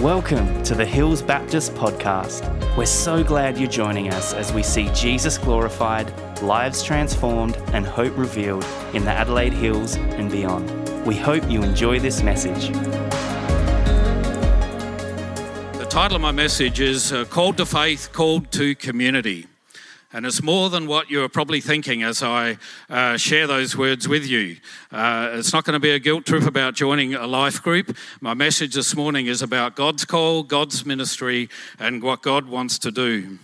Welcome to the Hills Baptist Podcast. We're so glad you're joining us as we see Jesus glorified, lives transformed, and hope revealed in the Adelaide Hills and beyond. We hope you enjoy this message. The title of my message is uh, Called to Faith, Called to Community. And it's more than what you're probably thinking as I uh, share those words with you. Uh, it's not going to be a guilt trip about joining a life group. My message this morning is about God's call, God's ministry, and what God wants to do.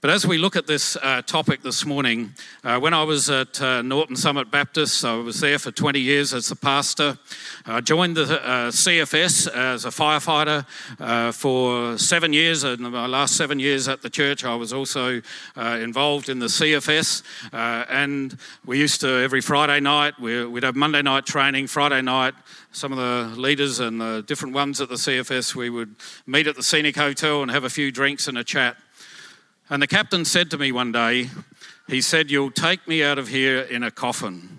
But as we look at this uh, topic this morning, uh, when I was at uh, Norton Summit Baptist, I was there for 20 years as a pastor. I joined the uh, CFS as a firefighter uh, for seven years. And my last seven years at the church, I was also uh, involved in the CFS. and we used to, every Friday night, we'd have Monday night training, Friday night, some of the leaders and the different ones at the CFS, we would meet at the Scenic Hotel and have a few drinks and a chat. And the captain said to me one day, he said, You'll take me out of here in a coffin.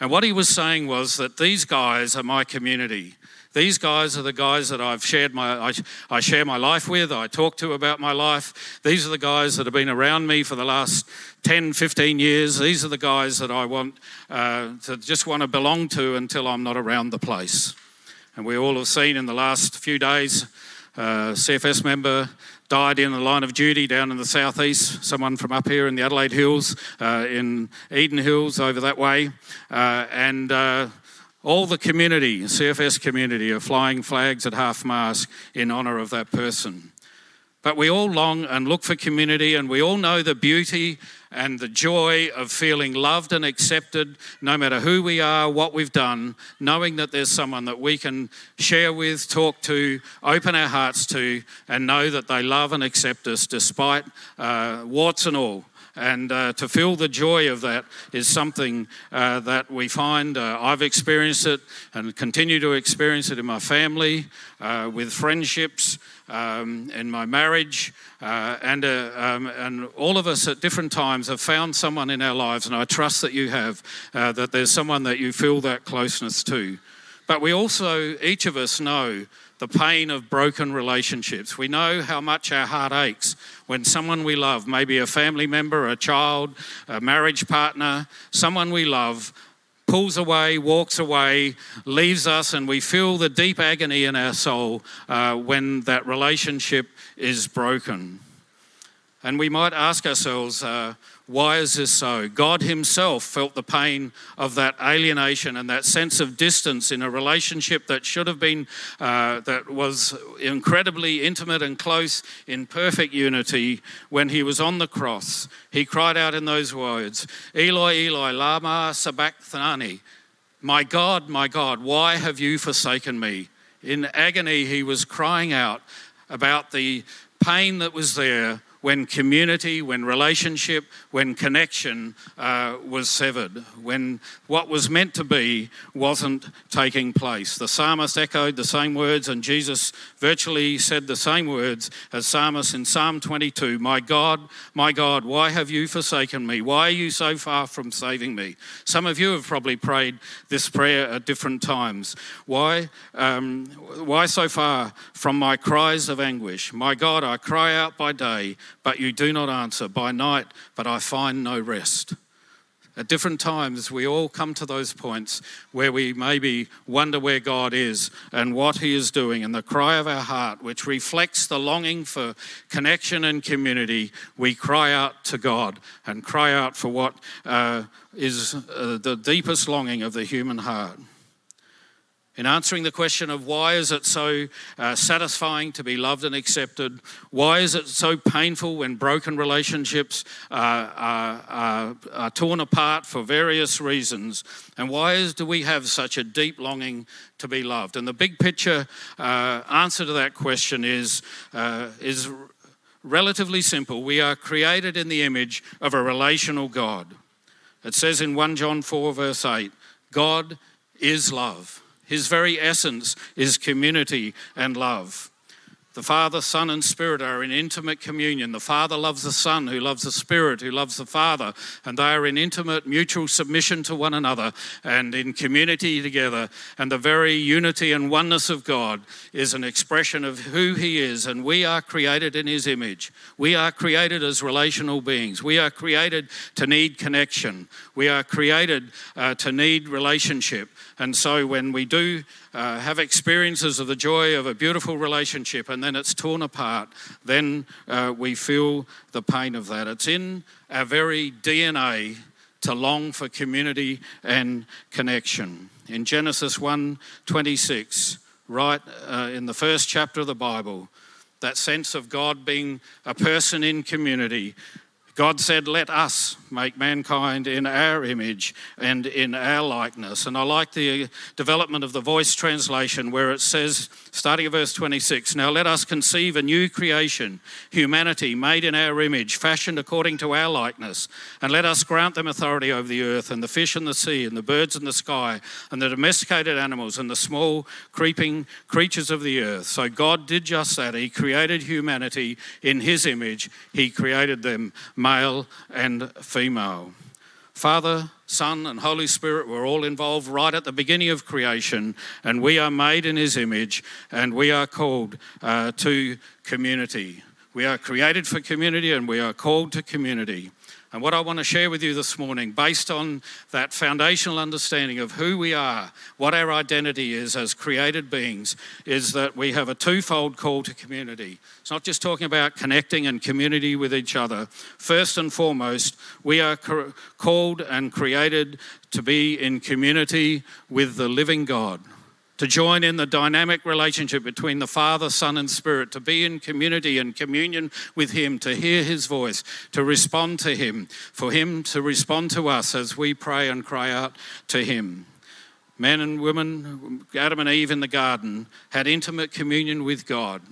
And what he was saying was that these guys are my community. These guys are the guys that I've shared my, I, I, share my life with, I talk to about my life. These are the guys that have been around me for the last 10, 15 years. These are the guys that I want uh, to just want to belong to until I'm not around the place. And we all have seen in the last few days, uh, CFS member died in the line of duty down in the southeast. Someone from up here in the Adelaide Hills, uh, in Eden Hills, over that way, uh, and uh, all the community, CFS community, are flying flags at half mast in honour of that person. But we all long and look for community, and we all know the beauty and the joy of feeling loved and accepted, no matter who we are, what we've done, knowing that there's someone that we can share with, talk to, open our hearts to, and know that they love and accept us despite uh, warts and all. And uh, to feel the joy of that is something uh, that we find. Uh, I've experienced it and continue to experience it in my family, uh, with friendships, um, in my marriage, uh, and, uh, um, and all of us at different times have found someone in our lives, and I trust that you have, uh, that there's someone that you feel that closeness to. But we also, each of us, know the pain of broken relationships. We know how much our heart aches when someone we love, maybe a family member, a child, a marriage partner, someone we love, pulls away, walks away, leaves us, and we feel the deep agony in our soul uh, when that relationship is broken. And we might ask ourselves, uh, why is this so? God Himself felt the pain of that alienation and that sense of distance in a relationship that should have been, uh, that was incredibly intimate and close in perfect unity when He was on the cross. He cried out in those words, Eloi, Eloi, Lama Sabachthani. My God, my God, why have you forsaken me? In agony, He was crying out about the pain that was there when community, when relationship, when connection uh, was severed, when what was meant to be wasn't taking place. The psalmist echoed the same words, and Jesus virtually said the same words as psalmist in Psalm 22 My God, my God, why have you forsaken me? Why are you so far from saving me? Some of you have probably prayed this prayer at different times. Why, um, why so far from my cries of anguish? My God, I cry out by day but you do not answer. By night, but I find no rest. At different times, we all come to those points where we maybe wonder where God is and what He is doing, and the cry of our heart, which reflects the longing for connection and community, we cry out to God and cry out for what uh, is uh, the deepest longing of the human heart in answering the question of why is it so uh, satisfying to be loved and accepted? Why is it so painful when broken relationships uh, are, are, are, torn apart for various reasons? And why is, do we have such a deep longing to be loved? And the big picture uh, answer to that question is, uh, is relatively simple. We are created in the image of a relational god. It says in 1 john 4 verse 8 god is love his very essence is community and love. The Father, Son, and Spirit are in intimate communion. The Father loves the Son, who loves the Spirit, who loves the Father, and they are in intimate mutual submission to one another and in community together. And the very unity and oneness of God is an expression of who He is, and we are created in His image. We are created as relational beings. We are created to need connection. We are created uh, to need relationship. And so when we do uh, have experiences of the joy of a beautiful relationship and then it's torn apart, then uh, we feel the pain of that. It's in our very DNA to long for community and connection. In Genesis 1:26, right uh, in the first chapter of the Bible, that sense of God being a person in community God said, Let us make mankind in our image and in our likeness. And I like the uh, development of the voice translation where it says, starting at verse 26, Now let us conceive a new creation, humanity made in our image, fashioned according to our likeness. And let us grant them authority over the earth and the fish in the sea and the birds in the sky and the domesticated animals and the small creeping creatures of the earth. So God did just that. He created humanity in His image, He created them male and female. Father, Son, and Holy Spirit were all involved right at the beginning of creation, and we are made in His image, and we are called uh, to community. We are created for community, and we are called to community. And what I want to share with you this morning, based on that foundational understanding of who we are, what our identity is as created beings, is that we have a twofold call to community. It's not just talking about connecting and community with each other. First and foremost, we are called and created to be in community with the living God to join in the dynamic relationship between the Father, Son, and Spirit, to be in community and communion with Him, to hear His voice, to respond to Him, for Him to respond to us as we pray and cry out to Him. Men and women, Adam and Eve in the garden, had intimate communion with God.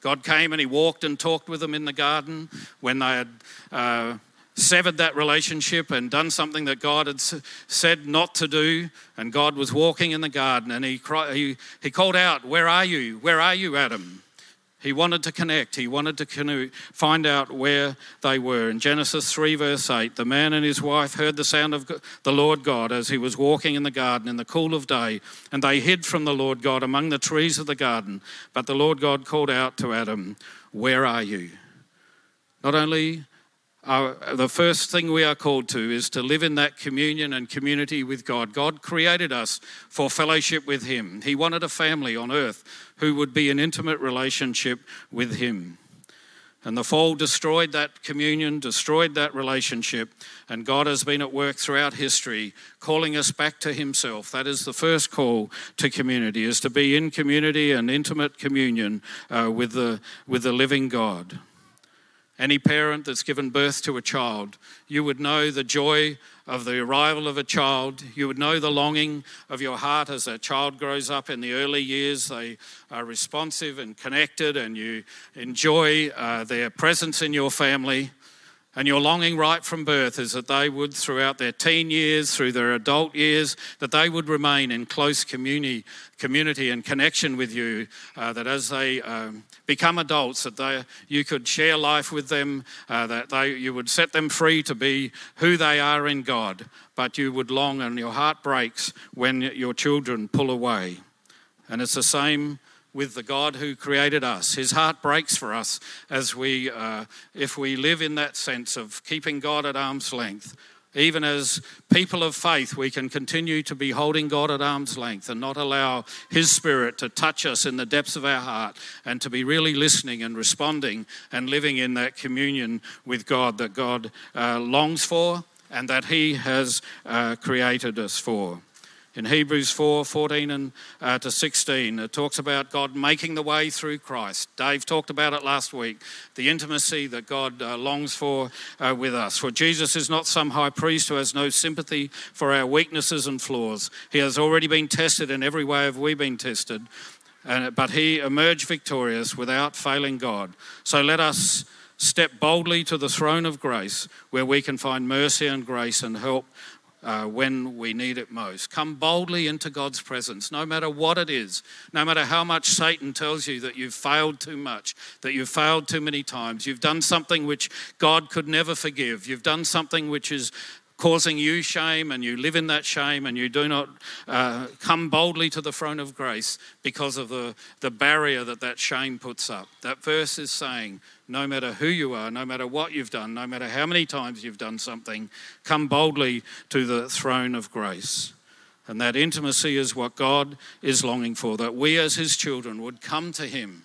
God came and He walked and talked with them in the garden when they had. Uh, severed that relationship and done something that God had said not to do. And God was walking in the garden and he, cried, he, he called out, Where are you? Where are you, Adam? He wanted to connect. He wanted to find out where they were. In Genesis 3, verse 8, the man and his wife heard the sound of the Lord God as he was walking in the garden in the cool of day, and they hid from the Lord God among the trees of the garden. But the Lord God called out to Adam, Where are you? Not only the first thing we are called to is to live in that communion and community with God. God created us for fellowship with Him. He wanted a family on earth who would be in intimate relationship with Him. And the fall destroyed that communion, destroyed that relationship, and God has been at work throughout history, calling us back to Himself. That is the first call to community: is to be in community and intimate communion uh, with the with the living God. Any parent that's given birth to a child, you would know the joy of the arrival of a child. You would know the longing of your heart as that child grows up in the early years. They are responsive and connected, and you enjoy uh, their presence in your family. And your longing right from birth is that they would, throughout their teen years, through their adult years, that they would remain in close community, community and connection with you. Uh, that as they um, become adults, that they, you could share life with them, uh, that they, you would set them free to be who they are in God. But you would long and your heart breaks when your children pull away. And it's the same with the God who created us. His heart breaks for us as we, uh, if we live in that sense of keeping God at arm's length. Even as people of faith, we can continue to be holding God at arm's length and not allow His Spirit to touch us in the depths of our heart and to be really listening and responding and living in that communion with God that God uh, longs for and that He has uh, created us for in Hebrews 4 14 and, uh, to 16. It talks about God making the way through Christ. Dave talked about it last week the intimacy that God uh, longs for uh, with us. For Jesus is not some high priest who has no sympathy for our weaknesses and flaws. He has already been tested in every way have we been tested, but he emerged victorious without failing God. So let us step boldly to the throne of grace where we can find mercy and grace and help uh, when we need it most. Come boldly into God's presence, no matter what it is, no matter how much Satan tells you that you've failed too much, that you've failed too many times, you've done something which God could never forgive, you've done something which is causing you shame and you live in that shame and you do not uh, come boldly to the throne of grace because of the, the barrier that that shame puts up. That verse is saying, no matter who you are, no matter what you've done, no matter how many times you've done something, come boldly to the throne of grace. And that intimacy is what God is longing for, that we as His children would come to Him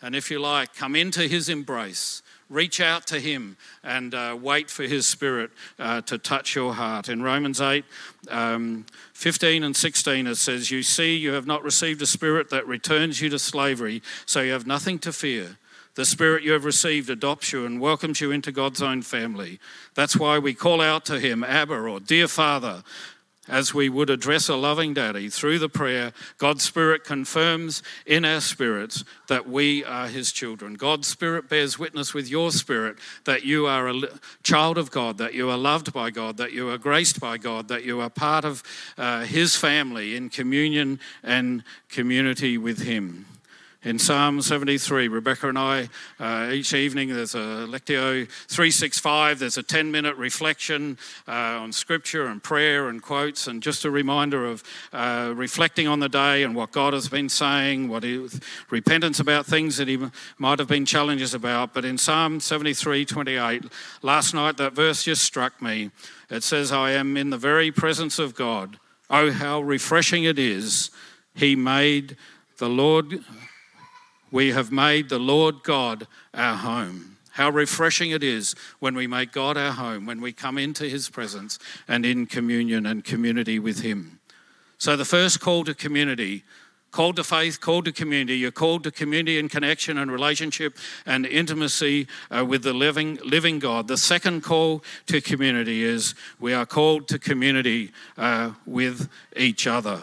and, if you like, come into His embrace reach out to him and uh, wait for his spirit uh, to touch your heart. In Romans 8, um, 15 and 16, it says, You see, you have not received a spirit that returns you to slavery, so you have nothing to fear. The spirit you have received adopts you and welcomes you into God's own family. That's why we call out to him, Abba, or Dear Father as we would address a loving daddy through the prayer, God's Spirit confirms in our spirits that we are His children. God's Spirit bears witness with your spirit that you are a child of God, that you are loved by God, that you are graced by God, that you are part of uh, His family in communion and community with Him. In Psalm 73, Rebecca and I, uh, each evening, there's a Lectio 365, there's a 10 minute reflection uh, on scripture and prayer and quotes, and just a reminder of uh, reflecting on the day and what God has been saying, what repentance about things that He might have been challenges about. But in Psalm 73, 28, last night that verse just struck me. It says, I am in the very presence of God. Oh, how refreshing it is. He made the Lord we have made the Lord God our home. How refreshing it is when we make God our home, when we come into his presence and in communion and community with him. So, the first call to community, called to faith, called to community, you're called to community and connection and relationship and intimacy uh, with the living, living God. The second call to community is we are called to community uh, with each other.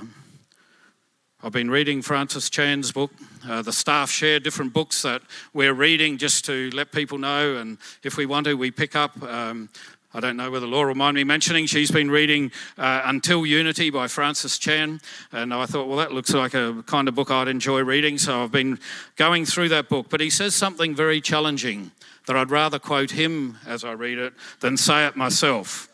I've been reading Francis Chan's book. Uh, the staff share different books that we're reading just to let people know, and if we want to, we pick up. Um, I don't know whether Laura will mind me mentioning, she's been reading uh, Until Unity by Francis Chan, and I thought, well, that looks like a kind of book I'd enjoy reading, so I've been going through that book. But he says something very challenging that I'd rather quote him as I read it than say it myself.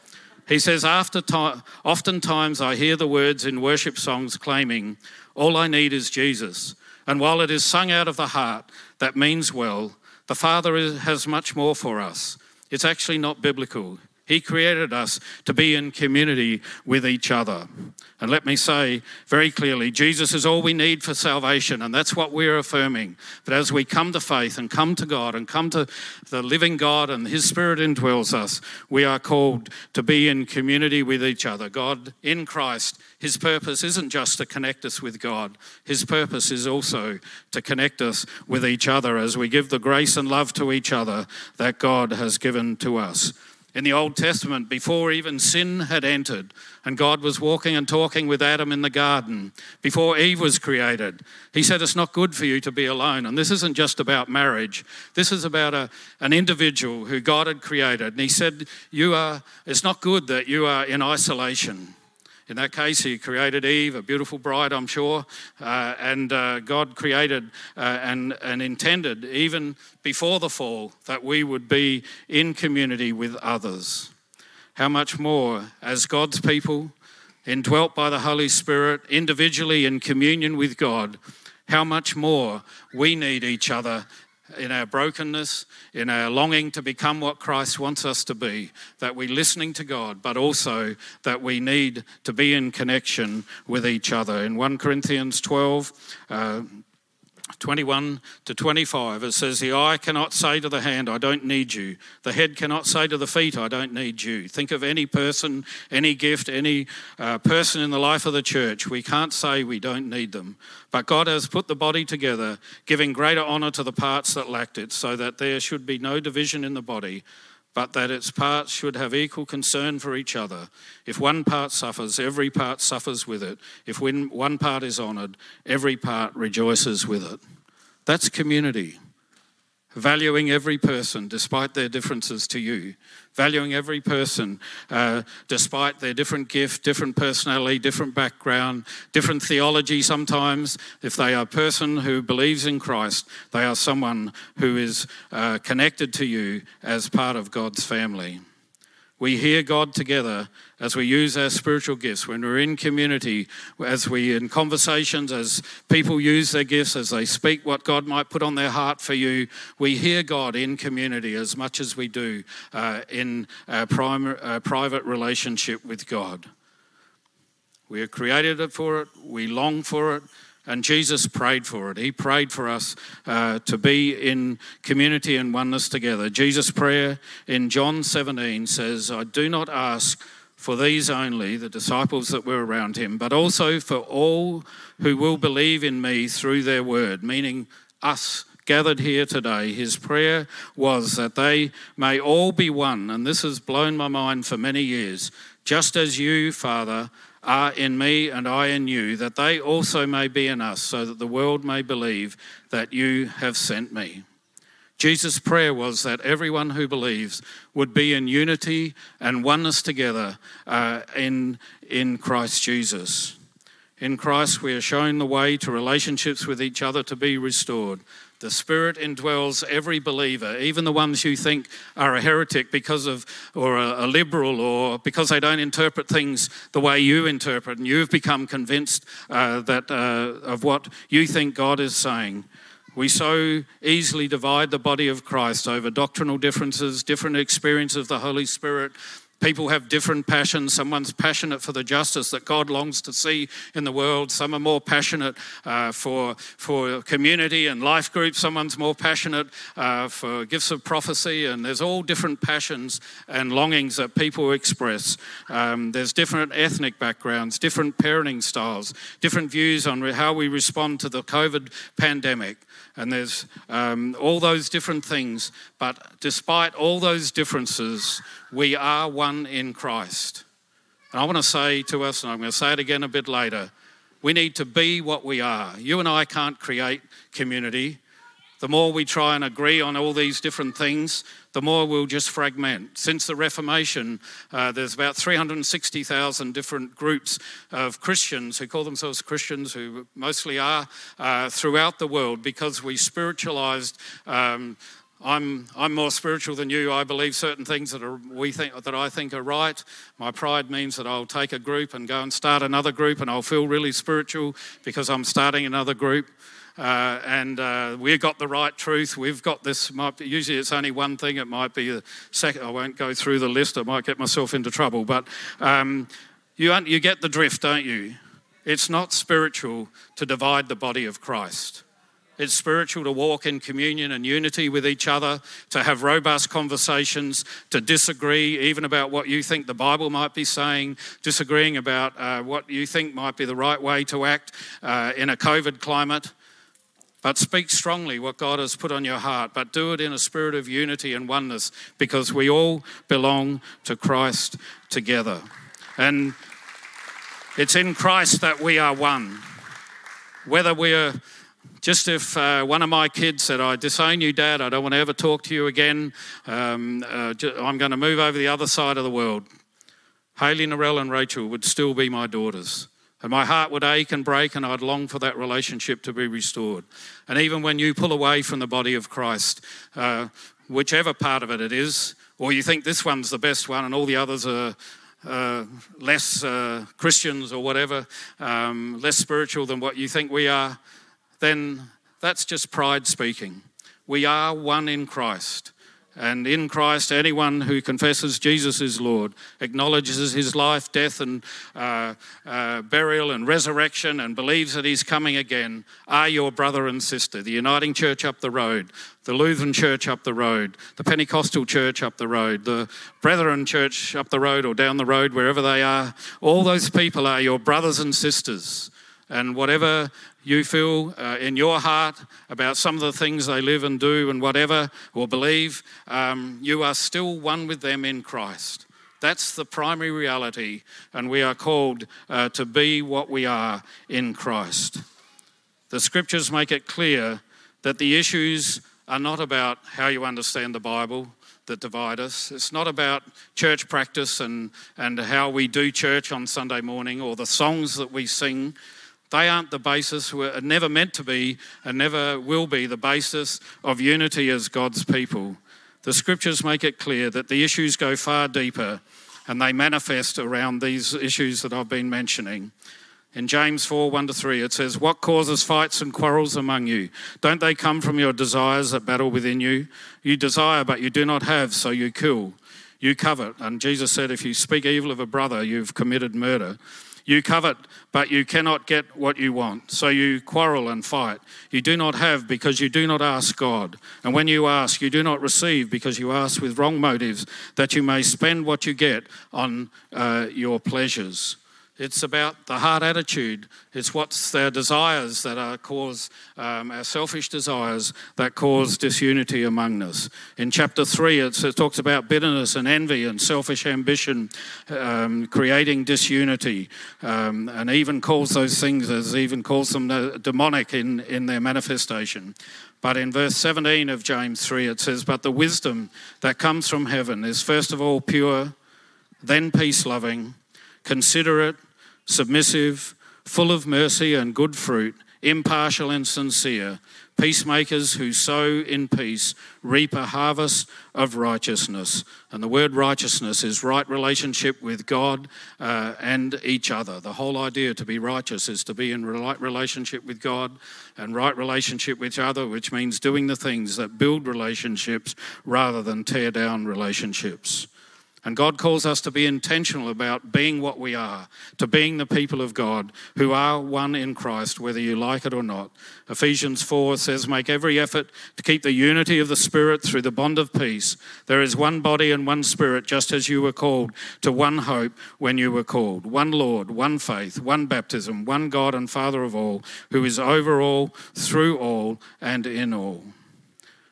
He says, After time, Oftentimes I hear the words in worship songs claiming, all I need is Jesus. And while it is sung out of the heart, that means well. The Father has much more for us. It's actually not biblical. He created us to be in community with each other. And let me say very clearly Jesus is all we need for salvation, and that's what we're affirming. But as we come to faith and come to God and come to the living God and His Spirit indwells us, we are called to be in community with each other. God in Christ, His purpose isn't just to connect us with God, His purpose is also to connect us with each other as we give the grace and love to each other that God has given to us in the Old Testament before even sin had entered and God was walking and talking with Adam in the garden before Eve was created. He said, It's not good for you to be alone. And this isn't just about marriage, this is about a, an individual who God had created. And He said, you are, It's not good that you are in isolation. In that case, he created Eve, a beautiful bride, I'm sure, uh, and uh, God created uh, and, and intended, even before the fall, that we would be in community with others. How much more, as God's people, indwelt by the Holy Spirit, individually in communion with God, how much more we need each other in our brokenness, in our longing to become what Christ wants us to be, that we're listening to God, but also that we need to be in connection with each other. In 1 Corinthians 12, uh, 21 to 25, it says, The eye cannot say to the hand, I don't need you. The head cannot say to the feet, I don't need you. Think of any person, any gift, any uh, person in the life of the church. We can't say we don't need them. But God has put the body together, giving greater honour to the parts that lacked it, so that there should be no division in the body, but that its parts should have equal concern for each other. If one part suffers, every part suffers with it. If when one part is honoured, every part rejoices with it. That's community. Valuing every person despite their differences to you, valuing every person uh, despite their different gift, different personality, different background, different theology sometimes. If they are a person who believes in Christ, they are someone who is uh, connected to you as part of God's family. We hear God together as we use our spiritual gifts, when we're in community, as we in conversations, as people use their gifts, as they speak what God might put on their heart for you, we hear God in community as much as we do uh, in a private relationship with God. We are created for it, we long for it, and Jesus prayed for it. He prayed for us uh, to be in community and oneness together. Jesus' prayer in John 17 says, I do not ask for these only, the disciples that were around him, but also for all who will believe in me through their word, meaning us gathered here today. His prayer was that they may all be one, and this has blown my mind for many years, just as you, Father, are in me and I in you, that they also may be in us, so that the world may believe that you have sent me. Jesus' prayer was that everyone who believes would be in unity and oneness together uh, in, in Christ Jesus. In Christ, we are shown the way to relationships with each other to be restored. The Spirit indwells every believer, even the ones you think are a heretic because of, or a, a, liberal, or because they don't interpret things the way you interpret, and you've become convinced uh, that uh, of what you think God is saying. We so easily divide the body of Christ over doctrinal differences, different experience of the Holy Spirit, People have different passions. Someone's passionate for the justice that God longs to see in the world. Some are more passionate uh, for, for community and life groups. Someone's more passionate uh, for gifts of prophecy. And there's all different passions and longings that people express. Um, there's different ethnic backgrounds, different parenting styles, different views on how we respond to the COVID pandemic and there's um, all those different things. But despite all those differences, we are one in Christ. And I want to say to us, and I'm going to say it again a bit later, we need to be what we are. You and I can't create community. The more we try and agree on all these different things, the more we'll just fragment. Since the Reformation, uh, there's about 360,000 different groups of Christians who call themselves Christians, who mostly are uh, throughout the world because we spiritualized. Um, I'm, I'm more spiritual than you. I believe certain things that, are, we think, that I think are right. My pride means that I'll take a group and go and start another group, and I'll feel really spiritual because I'm starting another group. Uh, and uh, we've got the right truth. We've got this. Might be, usually, it's only one thing. It might be second. I won't go through the list. I might get myself into trouble. But um, you, you get the drift, don't you? It's not spiritual to divide the body of Christ. It's spiritual to walk in communion and unity with each other, to have robust conversations, to disagree even about what you think the Bible might be saying, disagreeing about uh, what you think might be the right way to act uh, in a COVID climate. But speak strongly what God has put on your heart, but do it in a spirit of unity and oneness because we all belong to Christ together. And it's in Christ that we are one. Whether we're just if uh, one of my kids said, I disown you, Dad, I don't want to ever talk to you again, um, uh, I'm going to move over the other side of the world, Haley, Narelle, and Rachel would still be my daughters. And my heart would ache and break, and I'd long for that relationship to be restored. And even when you pull away from the body of Christ, uh, whichever part of it it is, or you think this one's the best one and all the others are uh, less uh, Christians or whatever, um, less spiritual than what you think we are, then that's just pride speaking. We are one in Christ. And in Christ, anyone who confesses Jesus is Lord, acknowledges his life, death, and uh, uh, burial and resurrection, and believes that he's coming again, are your brother and sister. The Uniting Church up the road, the Lutheran Church up the road, the Pentecostal Church up the road, the Brethren Church up the road or down the road, wherever they are, all those people are your brothers and sisters. And whatever you feel uh, in your heart about some of the things they live and do and whatever or believe, um, you are still one with them in Christ. That's the primary reality, and we are called uh, to be what we are in Christ. The scriptures make it clear that the issues are not about how you understand the Bible that divide us. It's not about church practice and, and how we do church on Sunday morning or the songs that we sing. They aren't the basis, are never meant to be, and never will be the basis of unity as God's people. The scriptures make it clear that the issues go far deeper and they manifest around these issues that I've been mentioning. In James 4 1 to 3, it says, What causes fights and quarrels among you? Don't they come from your desires that battle within you? You desire, but you do not have, so you kill. You covet. And Jesus said, If you speak evil of a brother, you've committed murder. You covet, but you cannot get what you want. So you quarrel and fight. You do not have because you do not ask God. And when you ask, you do not receive because you ask with wrong motives, that you may spend what you get on uh, your pleasures. It's about the heart attitude. It's what's their desires that are cause um, our selfish desires that cause disunity among us. In chapter three, it talks about bitterness and envy and selfish ambition, um, creating disunity, um, and even calls those things as even calls them demonic in in their manifestation. But in verse 17 of James 3, it says, But the wisdom that comes from heaven is first of all pure, then peace loving, considerate submissive, full of mercy and good fruit, impartial and sincere, peacemakers who sow in peace reap a harvest of righteousness. And the word righteousness is right relationship with God uh, and each other. The whole idea to be righteous is to be in right relationship with God and right relationship with each other, which means doing the things that build relationships rather than tear down relationships. And God calls us to be intentional about being what we are, to being the people of God who are one in Christ, whether you like it or not. Ephesians 4 says, Make every effort to keep the unity of the Spirit through the bond of peace. There is one body and one Spirit, just as you were called to one hope when you were called, one Lord, one faith, one baptism, one God and Father of all, who is over all, through all, and in all.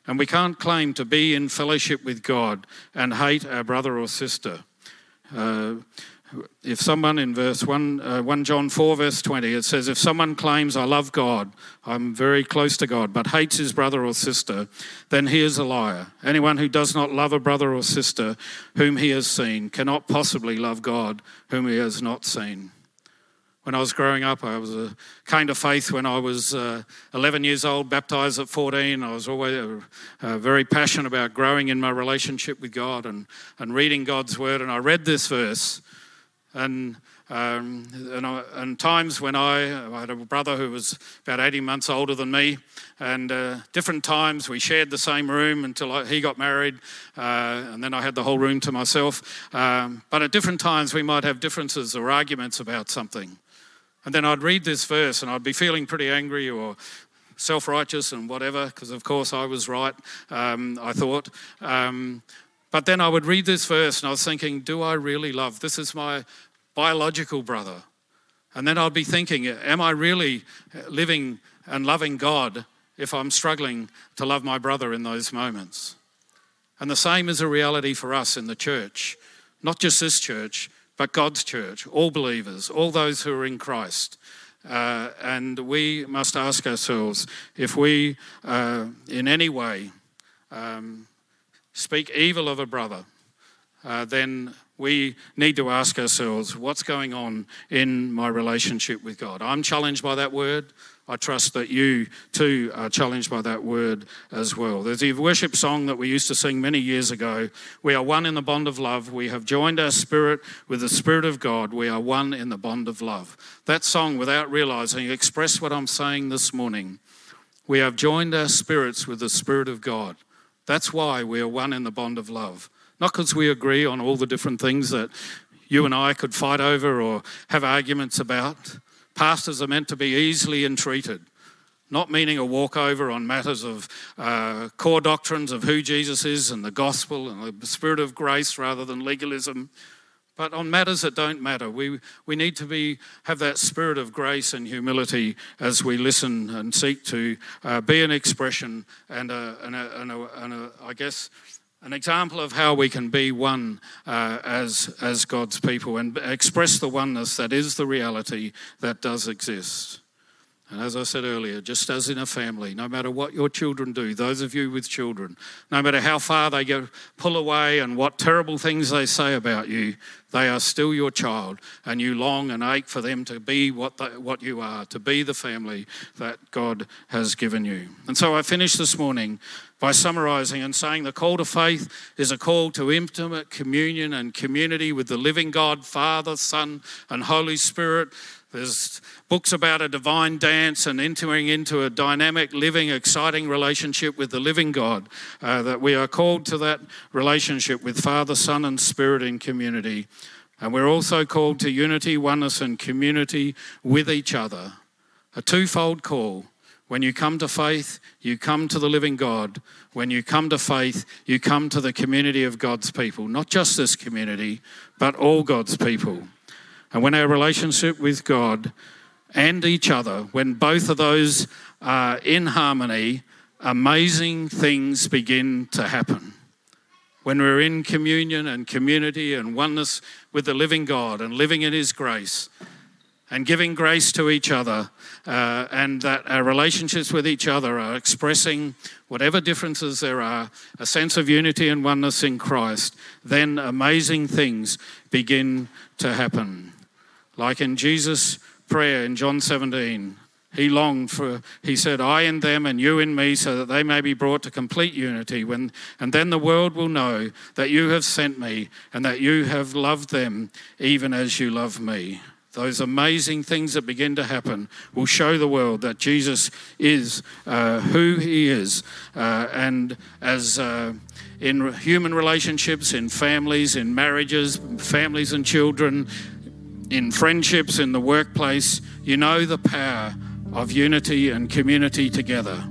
And we can't claim to be in fellowship with God and hate our brother or sister. Uh, if someone in verse 1, uh, 1 John 4, verse 20, it says, If someone claims, I love God, I'm very close to God, but hates his brother or sister, then he is a liar. Anyone who does not love a brother or sister whom he has seen cannot possibly love God whom he has not seen when I was growing up. I was a kind of faith when I was uh, 11 years old, baptized at 14. I was always uh, uh, very passionate about growing in my relationship with God and, and reading God's word. And I read this verse, and um, and, I, and, times when I, I, had a brother who was about 18 months older than me, and uh, different times we shared the same room until I, he got married, uh, and then I had the whole room to myself. Um, but at different times we might have differences or arguments about something. And then I'd read this verse and I'd be feeling pretty angry or self righteous and whatever, because of course I was right, um, I thought. Um, but then I would read this verse and I was thinking, do I really love? This is my biological brother. And then I'd be thinking, am I really living and loving God if I'm struggling to love my brother in those moments? And the same is a reality for us in the church, not just this church, but God's church, all believers, all those who are in Christ. Uh, and we must ask ourselves if we, uh, in any way, um, speak evil of a brother, uh, then we need to ask ourselves what's going on in my relationship with God. I'm challenged by that word. I trust that you too are challenged by that word as well. There's a worship song that we used to sing many years ago. We are one in the bond of love. We have joined our spirit with the Spirit of God. We are one in the bond of love. That song, without realizing, expressed what I'm saying this morning. We have joined our spirits with the Spirit of God. That's why we are one in the bond of love. Not because we agree on all the different things that you and I could fight over or have arguments about Pastors are meant to be easily entreated, not meaning a walkover on matters of uh, core doctrines of who Jesus is and the gospel and the spirit of grace rather than legalism, but on matters that don't matter. We, we need to be, have that spirit of grace and humility as we listen and seek to uh, be an expression and, a, and, a, and, a, and I guess, an example of how we can be one uh, as, as God's people and express the oneness that is the reality that does exist. And as I said earlier, just as in a family, no matter what your children do, those of you with children, no matter how far they go, pull away and what terrible things they say about you, they are still your child, and you long and ache for them to be what, they, what you are, to be the family that God has given you. And so I finish this morning by summarizing and saying the call to faith is a call to intimate communion and community with the living God, Father, Son, and Holy Spirit. There's books about a divine dance and entering into a dynamic, living, exciting relationship with the living God. Uh, that we are called to that relationship with Father, Son, and Spirit in community. And we're also called to unity, oneness, and community with each other. A twofold call. When you come to faith, you come to the living God. When you come to faith, you come to the community of God's people. Not just this community, but all God's people. And when our relationship with God and each other, when both of those are in harmony, amazing things begin to happen. When we're in communion and community and oneness with the living God and living in His grace and giving grace to each other, uh, and that our relationships with each other are expressing whatever differences there are, a sense of unity and oneness in Christ, then amazing things begin to happen. Like in Jesus' prayer in John 17, he longed for, he said, I in them and you in me, so that they may be brought to complete unity. When, and then the world will know that you have sent me and that you have loved them even as you love me. Those amazing things that begin to happen will show the world that Jesus is uh, who he is. Uh, and as uh, in human relationships, in families, in marriages, families and children, in friendships, in the workplace, you know the power of unity and community together.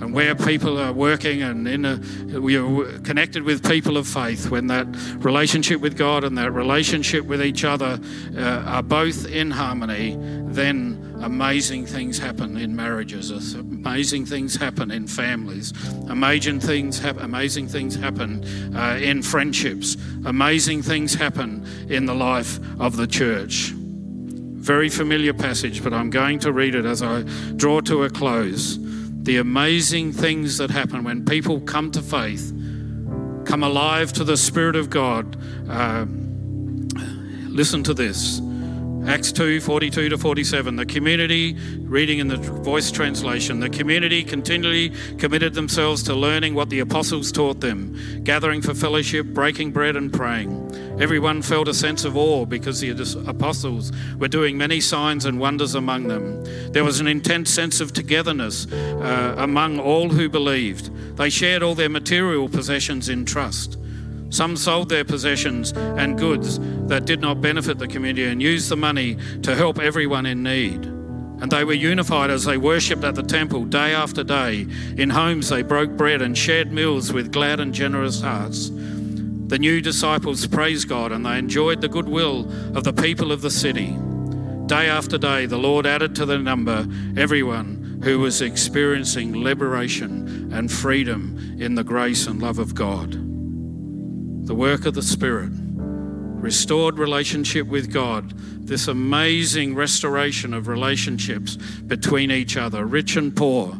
And where people are working and in a, we are connected with people of faith, when that relationship with God and that relationship with each other uh, are both in harmony, then amazing things happen in marriages, amazing things happen in families, amazing things, ha- amazing things happen uh, in friendships, amazing things happen in the life of the church. Very familiar passage, but I'm going to read it as I draw to a close. The amazing things that happen when people come to faith, come alive to the Spirit of God. Uh, listen to this. Acts 2 42 to 47. The community, reading in the voice translation, the community continually committed themselves to learning what the apostles taught them, gathering for fellowship, breaking bread, and praying. Everyone felt a sense of awe because the apostles were doing many signs and wonders among them. There was an intense sense of togetherness uh, among all who believed. They shared all their material possessions in trust. Some sold their possessions and goods that did not benefit the community and used the money to help everyone in need. And they were unified as they worshipped at the temple day after day. In homes, they broke bread and shared meals with glad and generous hearts. The new disciples praised God and they enjoyed the goodwill of the people of the city. Day after day, the Lord added to their number everyone who was experiencing liberation and freedom in the grace and love of God the work of the Spirit, restored relationship with God, this amazing restoration of relationships between each other, rich and poor,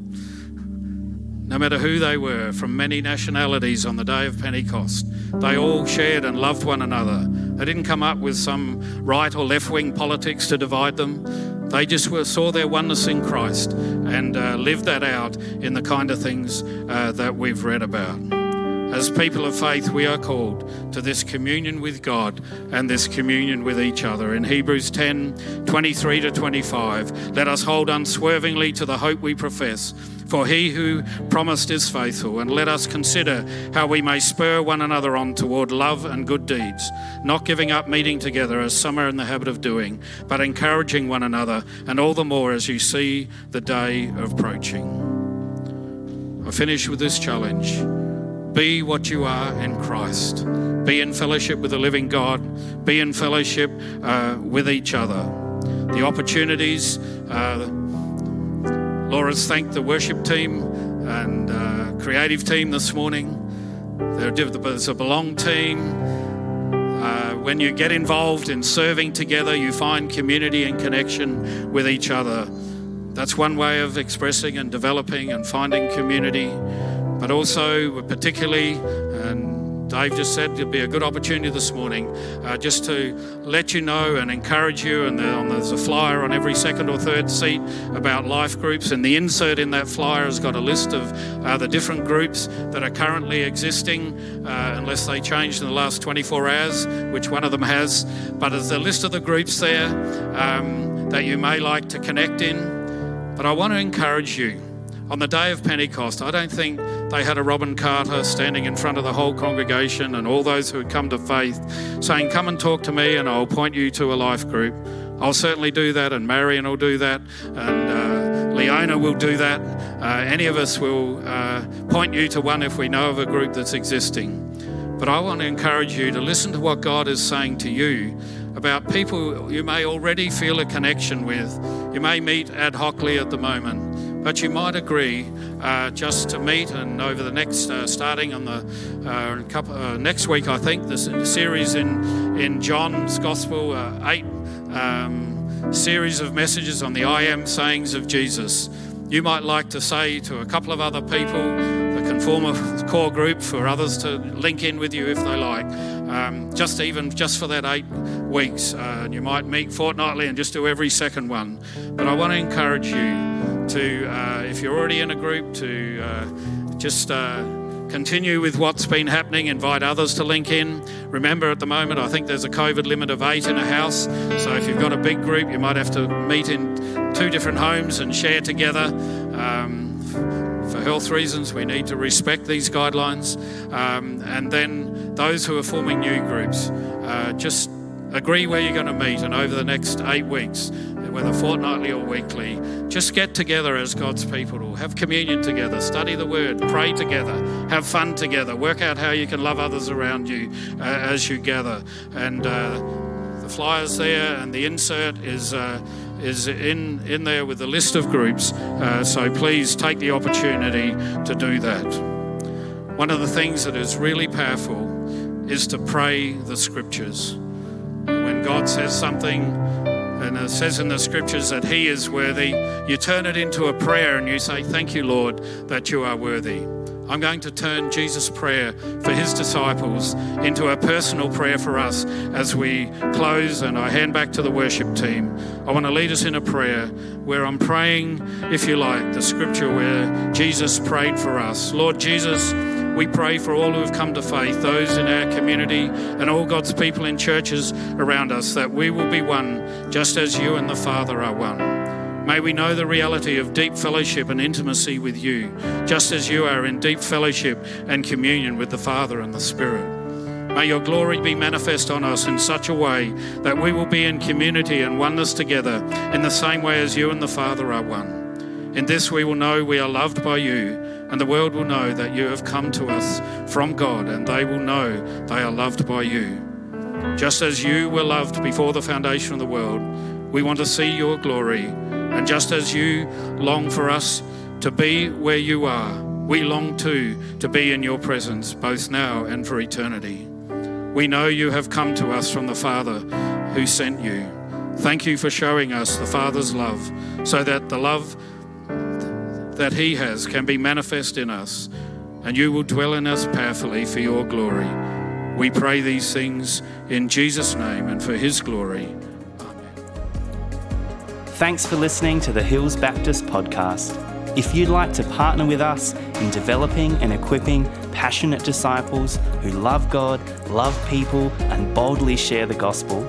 no matter who they were, from many nationalities on the day of Pentecost. They all shared and loved one another. They didn't come up with some right or left wing politics to divide them. They just were, saw their oneness in Christ and uh, lived that out in the kind of things uh, that we've read about. As people of faith, we are called to this communion with God and this communion with each other. In Hebrews 10 23 to 25, let us hold unswervingly to the hope we profess. For he who promised is faithful, and let us consider how we may spur one another on toward love and good deeds, not giving up meeting together as some are in the habit of doing, but encouraging one another, and all the more as you see the day approaching. I finish with this challenge. Be what you are in Christ. Be in fellowship with the living God. Be in fellowship uh, with each other. The opportunities, uh, Laura's thanked the worship team and uh, creative team this morning. There's a belong team. Uh, when you get involved in serving together, you find community and connection with each other That's one way of expressing and developing and finding community. But also, particularly, and Dave just said it'd be a good opportunity this morning uh, just to let you know and encourage you. And there's a flyer on every second or third seat about life groups. And the insert in that flyer has got a list of uh, the different groups that are currently existing, uh, unless they changed in the last 24 hours, which one of them has. But there's a list of the groups there um, that you may like to connect in. But I want to encourage you. On the day of Pentecost, I don't think they had a Robin Carter standing in front of the whole congregation and all those who had come to faith saying, Come and talk to me and I'll point you to a life group. I'll certainly do that, and Marion will do that, and uh, Leona will do that. Uh, any of us will uh, point you to one if we know of a group that's existing. But I want to encourage you to listen to what God is saying to you about people you may already feel a connection with. You may meet ad hocly at the moment, but you might agree uh, just to meet and over the next, uh, starting on the uh, couple, uh, next week, I think, the series in, in John's Gospel, uh, eight um, series of messages on the I am sayings of Jesus. You might like to say to a couple of other people form a core group for others to link in with you if they like um, just even just for that eight weeks. Uh, and you might meet fortnightly and just do every second one. But I want to encourage you to, uh, if you're already in a group, to uh, just uh, continue with what's been happening, invite others to link in. Remember, at the moment, I think there's a COVID limit of eight in a house. So if you've got a big group, you might have to meet in two different homes and share together. Um, for health reasons, we need to respect these guidelines. Um, and then those who are forming new groups, uh, just agree where you're going to meet. And over the next eight weeks, whether fortnightly or weekly, just get together as God's people have communion together, study the word, pray together, have fun together, work out how you can love others around you uh, as you gather. And uh, the flyers there and the insert is. Uh, is in, in there with a list of groups. Uh, so please take the opportunity to do that. One of the things that is really powerful is to pray the scriptures. When God says something, and it says in the scriptures that He is worthy, you turn it into a prayer and you say, Thank you, Lord, that you are worthy. I'm going to turn Jesus' prayer for his disciples into a personal prayer for us as we close and I hand back to the worship team. I want to lead us in a prayer where I'm praying, if you like, the scripture where Jesus prayed for us. Lord Jesus, we pray for all who have come to faith, those in our community, and all God's people in churches around us, that we will be one just as you and the Father are one. May we know the reality of deep fellowship and intimacy with you, just as you are in deep fellowship and communion with the Father and the Spirit. May your glory be manifest on us in such a way that we will be in community and oneness together in the same way as you and the Father are one. In this we will know we are loved by you, and the world will know that you have come to us from God, and they will know they are loved by you. Just as you were loved before the foundation of the world, we want to see your glory and just as you long for us to be where you are, we long too to be in your presence, both now and for eternity. We know you have come to us from the Father who sent you. Thank you for showing us the Father's love so that the love that He has can be manifest in us, and you will dwell in us powerfully for your glory. We pray these things in Jesus' name and for His glory. Amen. Thanks for listening to the Hills Baptist podcast. If you'd like to partner with us in developing and equipping passionate disciples who love God, love people, and boldly share the gospel,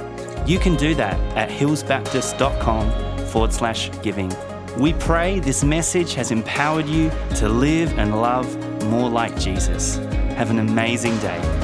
you can do that at hillsbaptist.com forward slash giving. We pray this message has empowered you to live and love more like Jesus. Have an amazing day.